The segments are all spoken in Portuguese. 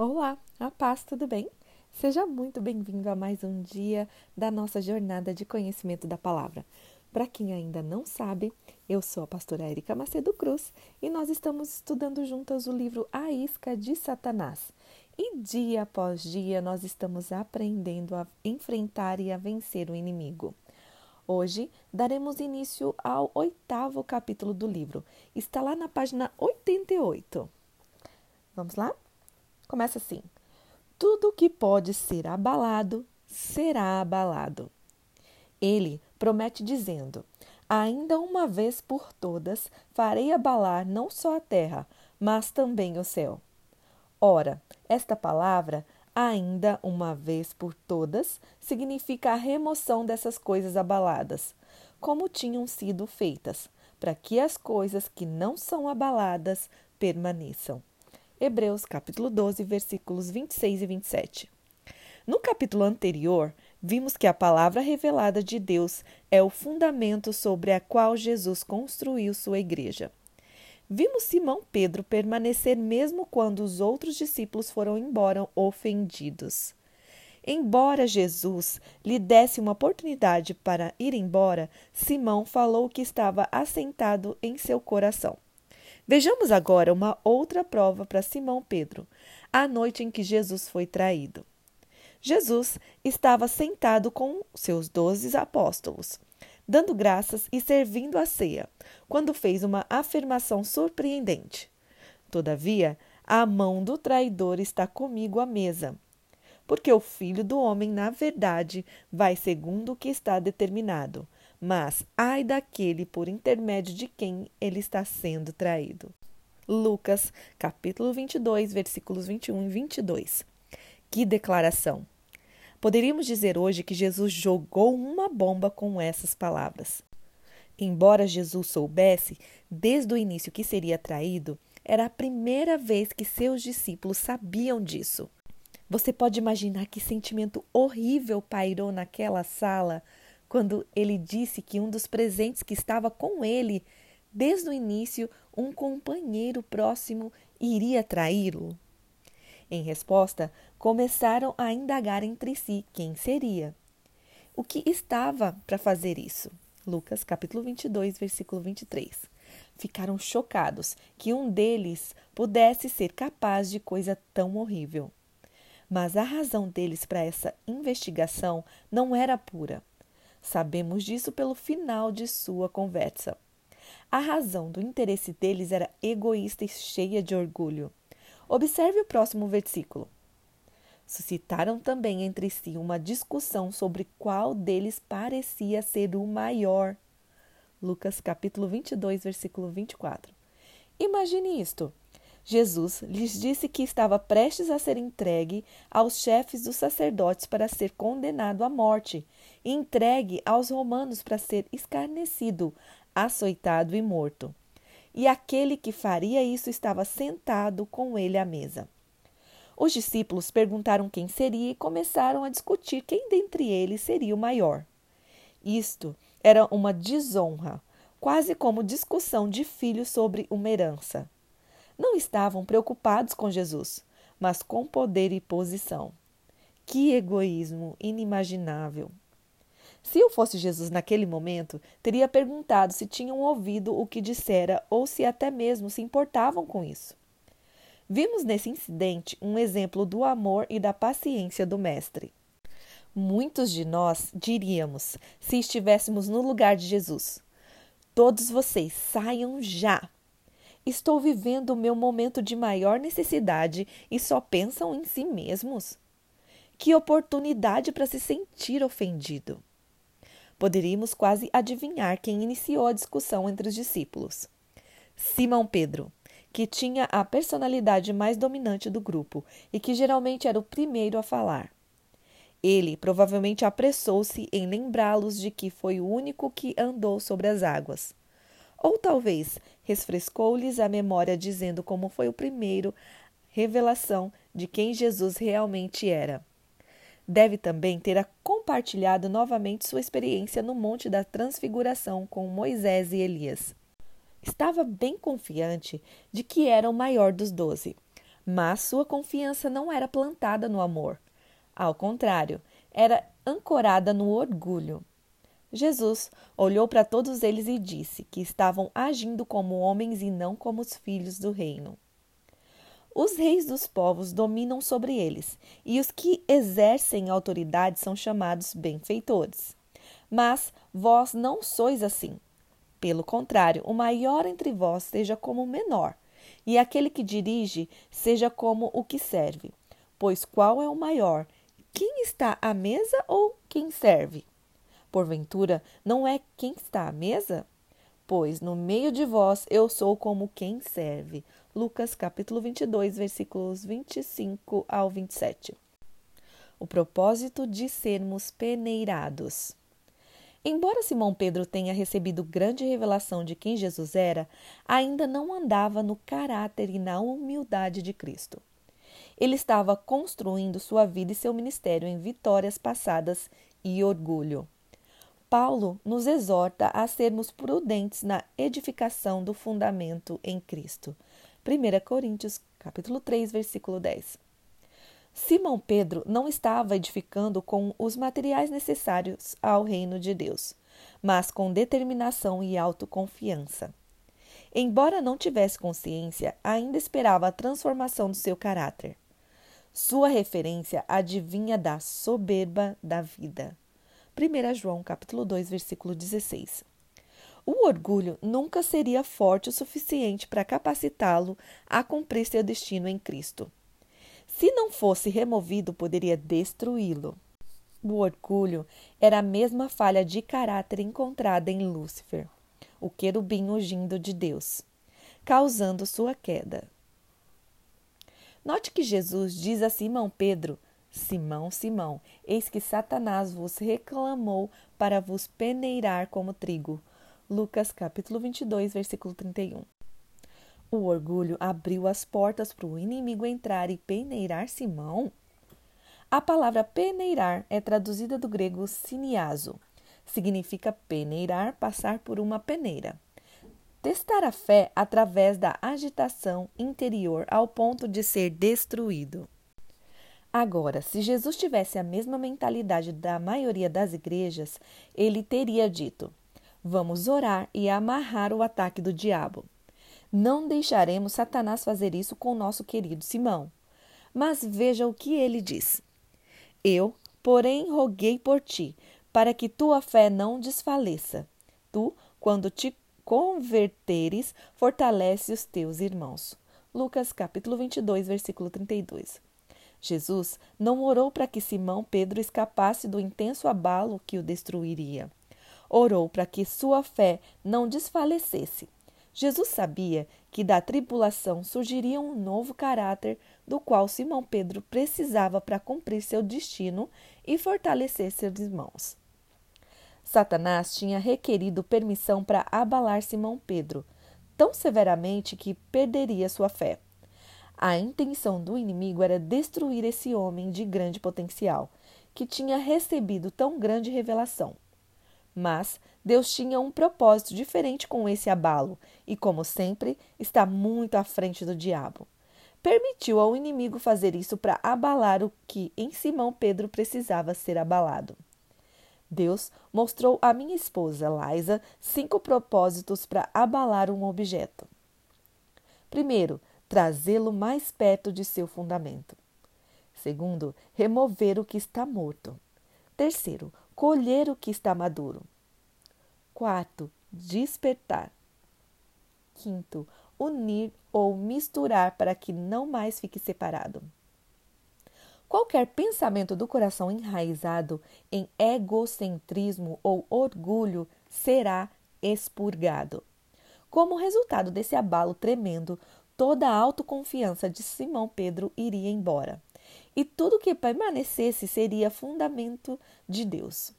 Olá, a paz, tudo bem? Seja muito bem-vindo a mais um dia da nossa jornada de conhecimento da palavra. Para quem ainda não sabe, eu sou a pastora Érica Macedo Cruz e nós estamos estudando juntas o livro A Isca de Satanás. E dia após dia nós estamos aprendendo a enfrentar e a vencer o inimigo. Hoje daremos início ao oitavo capítulo do livro. Está lá na página 88. Vamos lá? Começa assim: Tudo que pode ser abalado será abalado. Ele promete dizendo: Ainda uma vez por todas farei abalar não só a terra, mas também o céu. Ora, esta palavra, ainda uma vez por todas, significa a remoção dessas coisas abaladas, como tinham sido feitas, para que as coisas que não são abaladas permaneçam. Hebreus capítulo 12, versículos 26 e 27. No capítulo anterior, vimos que a palavra revelada de Deus é o fundamento sobre a qual Jesus construiu sua igreja. Vimos Simão Pedro permanecer mesmo quando os outros discípulos foram embora ofendidos. Embora Jesus lhe desse uma oportunidade para ir embora, Simão falou que estava assentado em seu coração. Vejamos agora uma outra prova para Simão Pedro, a noite em que Jesus foi traído. Jesus estava sentado com seus doze apóstolos, dando graças e servindo a ceia, quando fez uma afirmação surpreendente. Todavia, a mão do traidor está comigo à mesa, porque o filho do homem, na verdade, vai segundo o que está determinado mas ai daquele por intermédio de quem ele está sendo traído. Lucas, capítulo 22, versículos 21 e 22. Que declaração! Poderíamos dizer hoje que Jesus jogou uma bomba com essas palavras. Embora Jesus soubesse desde o início que seria traído, era a primeira vez que seus discípulos sabiam disso. Você pode imaginar que sentimento horrível pairou naquela sala quando ele disse que um dos presentes que estava com ele desde o início, um companheiro próximo, iria traí-lo? Em resposta, começaram a indagar entre si quem seria. O que estava para fazer isso? Lucas capítulo 22, versículo 23. Ficaram chocados que um deles pudesse ser capaz de coisa tão horrível. Mas a razão deles para essa investigação não era pura. Sabemos disso pelo final de sua conversa. A razão do interesse deles era egoísta e cheia de orgulho. Observe o próximo versículo. Suscitaram também entre si uma discussão sobre qual deles parecia ser o maior. Lucas capítulo 22, versículo 24. Imagine isto. Jesus lhes disse que estava prestes a ser entregue aos chefes dos sacerdotes para ser condenado à morte, entregue aos romanos para ser escarnecido, açoitado e morto. E aquele que faria isso estava sentado com ele à mesa. Os discípulos perguntaram quem seria e começaram a discutir quem dentre eles seria o maior. Isto era uma desonra, quase como discussão de filhos sobre uma herança não estavam preocupados com Jesus, mas com poder e posição. Que egoísmo inimaginável! Se eu fosse Jesus naquele momento, teria perguntado se tinham ouvido o que dissera ou se até mesmo se importavam com isso. Vimos nesse incidente um exemplo do amor e da paciência do Mestre. Muitos de nós diríamos, se estivéssemos no lugar de Jesus: Todos vocês saiam já! Estou vivendo o meu momento de maior necessidade e só pensam em si mesmos? Que oportunidade para se sentir ofendido! Poderíamos quase adivinhar quem iniciou a discussão entre os discípulos. Simão Pedro, que tinha a personalidade mais dominante do grupo e que geralmente era o primeiro a falar. Ele provavelmente apressou-se em lembrá-los de que foi o único que andou sobre as águas. Ou talvez refrescou-lhes a memória dizendo como foi o primeiro revelação de quem Jesus realmente era. Deve também ter compartilhado novamente sua experiência no Monte da Transfiguração com Moisés e Elias. Estava bem confiante de que era o maior dos doze, Mas sua confiança não era plantada no amor. Ao contrário, era ancorada no orgulho. Jesus olhou para todos eles e disse que estavam agindo como homens e não como os filhos do reino. Os reis dos povos dominam sobre eles, e os que exercem autoridade são chamados benfeitores. Mas vós não sois assim. Pelo contrário, o maior entre vós seja como o menor, e aquele que dirige seja como o que serve. Pois qual é o maior? Quem está à mesa ou quem serve? Porventura, não é quem está à mesa? Pois no meio de vós eu sou como quem serve. Lucas capítulo 22, versículos 25 ao 27. O propósito de sermos peneirados. Embora Simão Pedro tenha recebido grande revelação de quem Jesus era, ainda não andava no caráter e na humildade de Cristo. Ele estava construindo sua vida e seu ministério em vitórias passadas e orgulho. Paulo nos exorta a sermos prudentes na edificação do fundamento em Cristo. 1 Coríntios, capítulo 3, versículo 10. Simão Pedro não estava edificando com os materiais necessários ao reino de Deus, mas com determinação e autoconfiança. Embora não tivesse consciência, ainda esperava a transformação do seu caráter. Sua referência adivinha da soberba da vida. 1 João capítulo 2, versículo 16. O orgulho nunca seria forte o suficiente para capacitá-lo a cumprir seu destino em Cristo. Se não fosse removido, poderia destruí-lo. O orgulho era a mesma falha de caráter encontrada em Lúcifer, o querubim ungindo de Deus, causando sua queda. Note que Jesus diz a Simão Pedro Simão, Simão, eis que Satanás vos reclamou para vos peneirar como trigo. Lucas capítulo 22, versículo 31. O orgulho abriu as portas para o inimigo entrar e peneirar Simão? A palavra peneirar é traduzida do grego siniazo. Significa peneirar, passar por uma peneira. Testar a fé através da agitação interior ao ponto de ser destruído. Agora, se Jesus tivesse a mesma mentalidade da maioria das igrejas, ele teria dito: Vamos orar e amarrar o ataque do diabo. Não deixaremos Satanás fazer isso com nosso querido Simão. Mas veja o que ele diz: Eu, porém, roguei por ti, para que tua fé não desfaleça. Tu, quando te converteres, fortalece os teus irmãos. Lucas capítulo 22, versículo 32. Jesus não orou para que Simão Pedro escapasse do intenso abalo que o destruiria. Orou para que sua fé não desfalecesse. Jesus sabia que da tribulação surgiria um novo caráter do qual Simão Pedro precisava para cumprir seu destino e fortalecer seus irmãos. Satanás tinha requerido permissão para abalar Simão Pedro, tão severamente que perderia sua fé. A intenção do inimigo era destruir esse homem de grande potencial, que tinha recebido tão grande revelação. Mas Deus tinha um propósito diferente com esse abalo e, como sempre, está muito à frente do diabo. Permitiu ao inimigo fazer isso para abalar o que em Simão Pedro precisava ser abalado. Deus mostrou à minha esposa, Liza, cinco propósitos para abalar um objeto. Primeiro, trazê-lo mais perto de seu fundamento. Segundo, remover o que está morto. Terceiro, colher o que está maduro. Quarto, despertar. Quinto, unir ou misturar para que não mais fique separado. Qualquer pensamento do coração enraizado em egocentrismo ou orgulho será expurgado. Como resultado desse abalo tremendo, toda a autoconfiança de Simão Pedro iria embora, e tudo que permanecesse seria fundamento de Deus.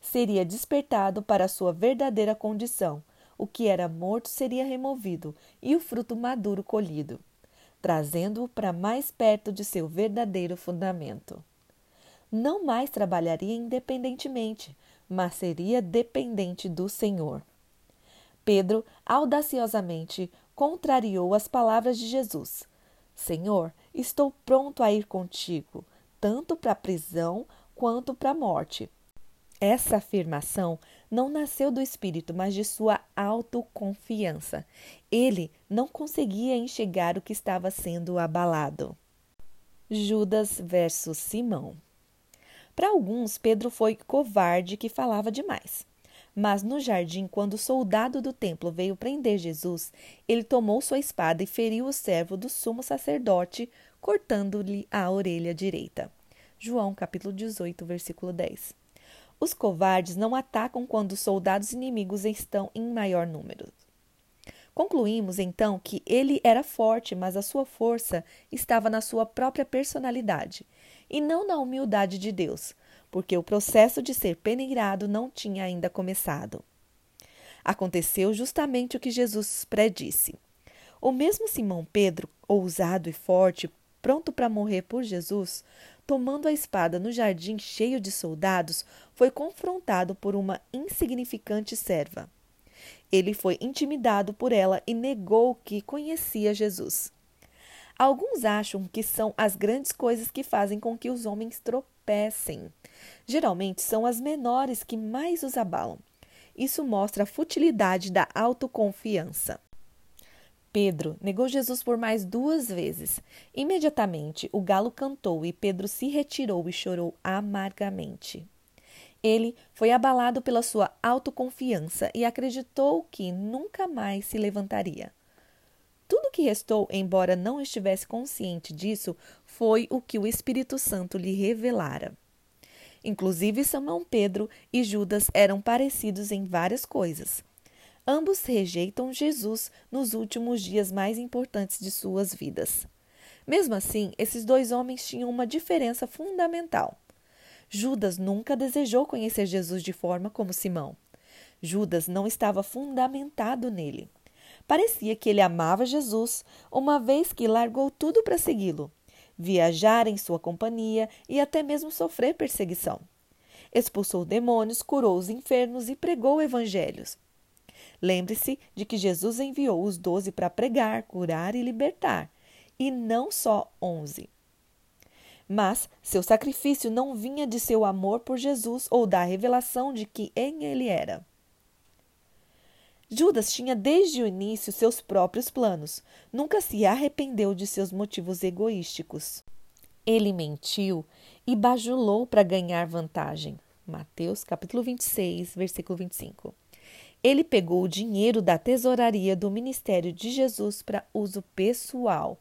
Seria despertado para sua verdadeira condição, o que era morto seria removido e o fruto maduro colhido, trazendo-o para mais perto de seu verdadeiro fundamento. Não mais trabalharia independentemente, mas seria dependente do Senhor. Pedro audaciosamente contrariou as palavras de Jesus. Senhor, Estou pronto a ir contigo, tanto para a prisão quanto para a morte. Essa afirmação não nasceu do espírito, mas de sua autoconfiança. Ele não conseguia enxergar o que estava sendo abalado. Judas versus Simão. Para alguns, Pedro foi covarde que falava demais. Mas no jardim, quando o soldado do templo veio prender Jesus, ele tomou sua espada e feriu o servo do sumo sacerdote, cortando-lhe a orelha direita. João capítulo 18, versículo 10. Os covardes não atacam quando os soldados inimigos estão em maior número. Concluímos então que ele era forte, mas a sua força estava na sua própria personalidade e não na humildade de Deus, porque o processo de ser peneirado não tinha ainda começado. Aconteceu justamente o que Jesus predisse. O mesmo Simão Pedro, ousado e forte, pronto para morrer por Jesus, tomando a espada no jardim cheio de soldados, foi confrontado por uma insignificante serva. Ele foi intimidado por ela e negou que conhecia Jesus. Alguns acham que são as grandes coisas que fazem com que os homens tropecem. Geralmente são as menores que mais os abalam. Isso mostra a futilidade da autoconfiança. Pedro negou Jesus por mais duas vezes. Imediatamente o galo cantou e Pedro se retirou e chorou amargamente. Ele foi abalado pela sua autoconfiança e acreditou que nunca mais se levantaria. Tudo que restou, embora não estivesse consciente disso, foi o que o Espírito Santo lhe revelara. Inclusive, Simão Pedro e Judas eram parecidos em várias coisas. Ambos rejeitam Jesus nos últimos dias mais importantes de suas vidas. Mesmo assim, esses dois homens tinham uma diferença fundamental. Judas nunca desejou conhecer Jesus de forma como Simão. Judas não estava fundamentado nele. Parecia que ele amava Jesus, uma vez que largou tudo para segui-lo, viajar em sua companhia e até mesmo sofrer perseguição. Expulsou demônios, curou os enfermos e pregou evangelhos. Lembre-se de que Jesus enviou os doze para pregar, curar e libertar, e não só onze. Mas seu sacrifício não vinha de seu amor por Jesus ou da revelação de que em ele era. Judas tinha desde o início seus próprios planos, nunca se arrependeu de seus motivos egoísticos. Ele mentiu e bajulou para ganhar vantagem. Mateus capítulo 26, versículo 25. Ele pegou o dinheiro da tesouraria do ministério de Jesus para uso pessoal.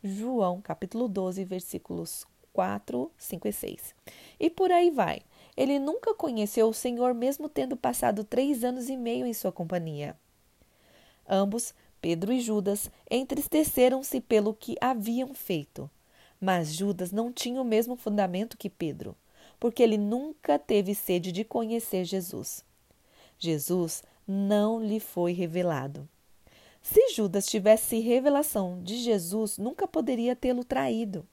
João, capítulo 12, versículos 4, 5 e 6. E por aí vai. Ele nunca conheceu o Senhor, mesmo tendo passado três anos e meio em sua companhia. Ambos, Pedro e Judas, entristeceram-se pelo que haviam feito. Mas Judas não tinha o mesmo fundamento que Pedro, porque ele nunca teve sede de conhecer Jesus. Jesus não lhe foi revelado. Se Judas tivesse revelação de Jesus, nunca poderia tê-lo traído.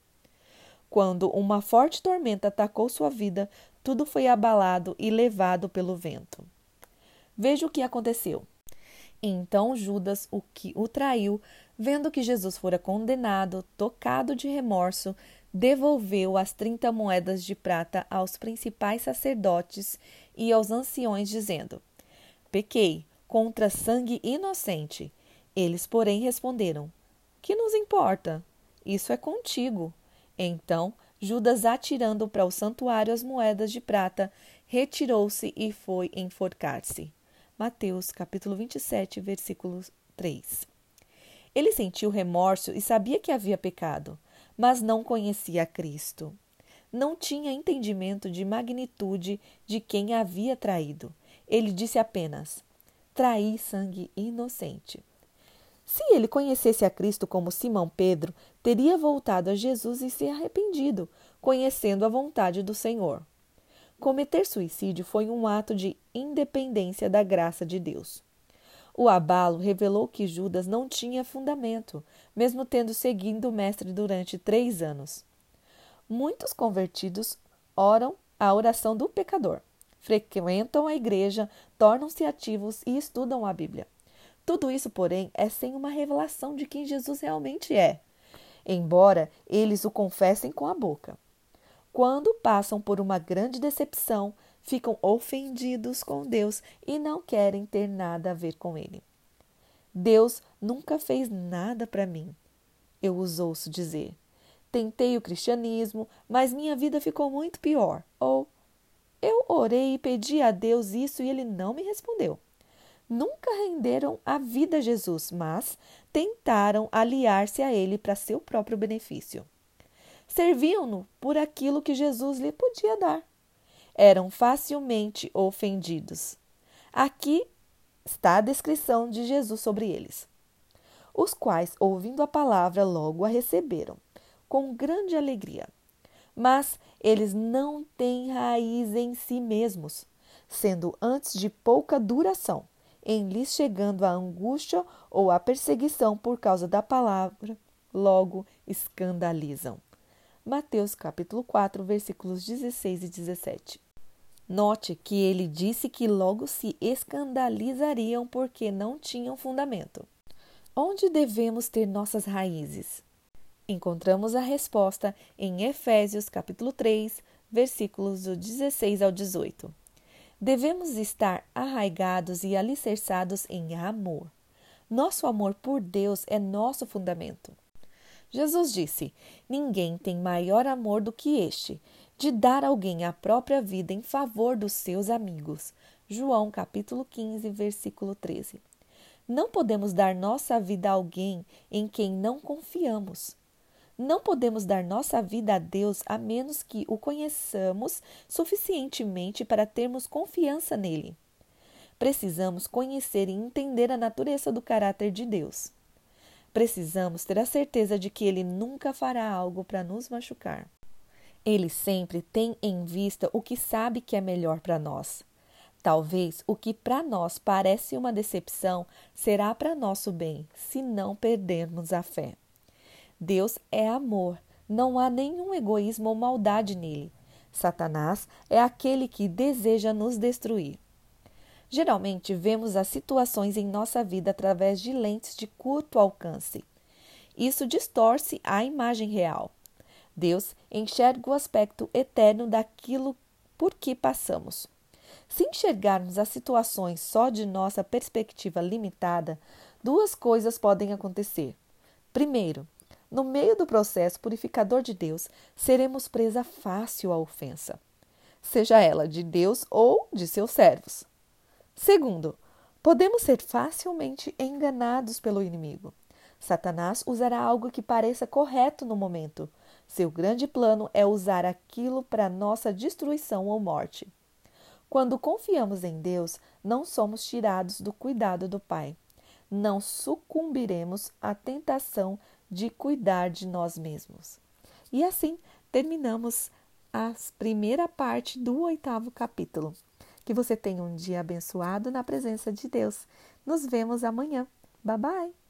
Quando uma forte tormenta atacou sua vida, tudo foi abalado e levado pelo vento. Veja o que aconteceu. Então Judas, o que o traiu, vendo que Jesus fora condenado, tocado de remorso, devolveu as trinta moedas de prata aos principais sacerdotes e aos anciões, dizendo: Pequei contra sangue inocente. Eles, porém, responderam: Que nos importa? Isso é contigo. Então, Judas, atirando para o santuário as moedas de prata, retirou-se e foi enforcar-se. Mateus, capítulo 27, versículo 3. Ele sentiu remorso e sabia que havia pecado, mas não conhecia Cristo. Não tinha entendimento de magnitude de quem havia traído. Ele disse apenas: traí sangue inocente. Se ele conhecesse a Cristo como Simão Pedro, teria voltado a Jesus e se arrependido, conhecendo a vontade do Senhor. Cometer suicídio foi um ato de independência da graça de Deus. O abalo revelou que Judas não tinha fundamento, mesmo tendo seguido o Mestre durante três anos. Muitos convertidos oram a oração do pecador frequentam a igreja, tornam-se ativos e estudam a Bíblia. Tudo isso, porém, é sem uma revelação de quem Jesus realmente é. embora eles o confessem com a boca. Quando passam por uma grande decepção, ficam ofendidos com Deus e não querem ter nada a ver com Ele. Deus nunca fez nada para mim, eu os ouço dizer. Tentei o cristianismo, mas minha vida ficou muito pior. Ou eu orei e pedi a Deus isso e ele não me respondeu. Nunca renderam a vida a Jesus, mas tentaram aliar-se a ele para seu próprio benefício. Serviam-no por aquilo que Jesus lhe podia dar. Eram facilmente ofendidos. Aqui está a descrição de Jesus sobre eles. Os quais, ouvindo a palavra, logo a receberam, com grande alegria. Mas eles não têm raiz em si mesmos, sendo antes de pouca duração, em lhes chegando a angústia ou a perseguição por causa da palavra, logo escandalizam. Mateus capítulo 4, versículos 16 e 17. Note que ele disse que logo se escandalizariam porque não tinham fundamento. Onde devemos ter nossas raízes? Encontramos a resposta em Efésios capítulo 3, versículos do 16 ao 18. Devemos estar arraigados e alicerçados em amor. Nosso amor por Deus é nosso fundamento. Jesus disse: Ninguém tem maior amor do que este, de dar alguém a própria vida em favor dos seus amigos. João capítulo 15, versículo 13. Não podemos dar nossa vida a alguém em quem não confiamos. Não podemos dar nossa vida a Deus a menos que o conheçamos suficientemente para termos confiança nele. Precisamos conhecer e entender a natureza do caráter de Deus. Precisamos ter a certeza de que Ele nunca fará algo para nos machucar. Ele sempre tem em vista o que sabe que é melhor para nós. Talvez o que para nós parece uma decepção será para nosso bem, se não perdermos a fé. Deus é amor, não há nenhum egoísmo ou maldade nele. Satanás é aquele que deseja nos destruir. Geralmente vemos as situações em nossa vida através de lentes de curto alcance. Isso distorce a imagem real. Deus enxerga o aspecto eterno daquilo por que passamos. Se enxergarmos as situações só de nossa perspectiva limitada, duas coisas podem acontecer. Primeiro, no meio do processo purificador de Deus, seremos presa fácil à ofensa, seja ela de Deus ou de seus servos. Segundo, podemos ser facilmente enganados pelo inimigo. Satanás usará algo que pareça correto no momento. Seu grande plano é usar aquilo para nossa destruição ou morte. Quando confiamos em Deus, não somos tirados do cuidado do Pai. Não sucumbiremos à tentação de cuidar de nós mesmos. E assim terminamos a primeira parte do oitavo capítulo. Que você tenha um dia abençoado na presença de Deus. Nos vemos amanhã. Bye bye!